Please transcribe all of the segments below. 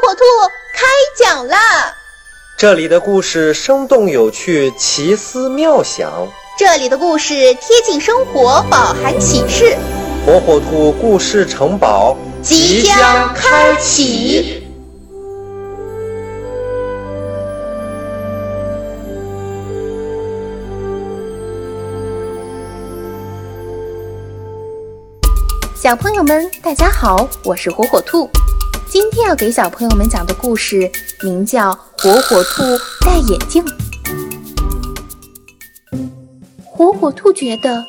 火兔开讲啦！这里的故事生动有趣，奇思妙想；这里的故事贴近生活，饱含启示。火火兔故事城堡即将开启。小朋友们，大家好，我是火火兔。今天要给小朋友们讲的故事名叫《火火兔戴眼镜》。火火兔觉得，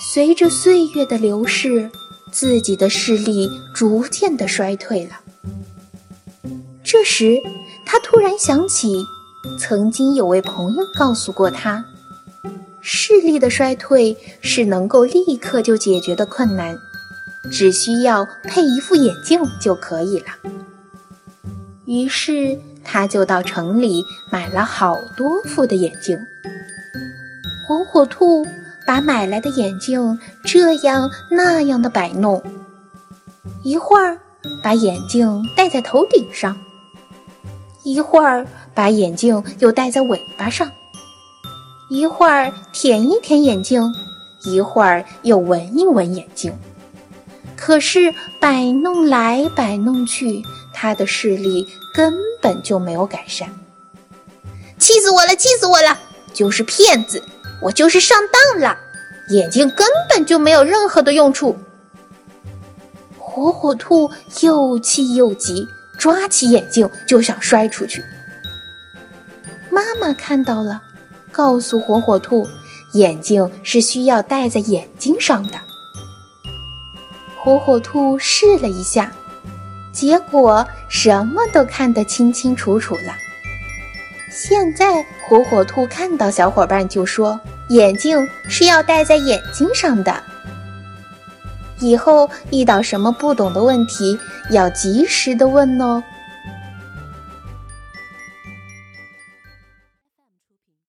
随着岁月的流逝，自己的视力逐渐的衰退了。这时，他突然想起，曾经有位朋友告诉过他，视力的衰退是能够立刻就解决的困难。只需要配一副眼镜就可以了。于是他就到城里买了好多副的眼镜。火火兔把买来的眼镜这样那样的摆弄，一会儿把眼镜戴在头顶上，一会儿把眼镜又戴在尾巴上，一会儿舔一舔眼镜，一会儿又闻一闻眼镜。可是摆弄来摆弄去，他的视力根本就没有改善。气死我了！气死我了！就是骗子！我就是上当了！眼睛根本就没有任何的用处。火火兔又气又急，抓起眼镜就想摔出去。妈妈看到了，告诉火火兔，眼镜是需要戴在眼睛上的。火火兔试了一下，结果什么都看得清清楚楚了。现在火火兔看到小伙伴就说：“眼镜是要戴在眼睛上的。以后遇到什么不懂的问题，要及时的问哦。”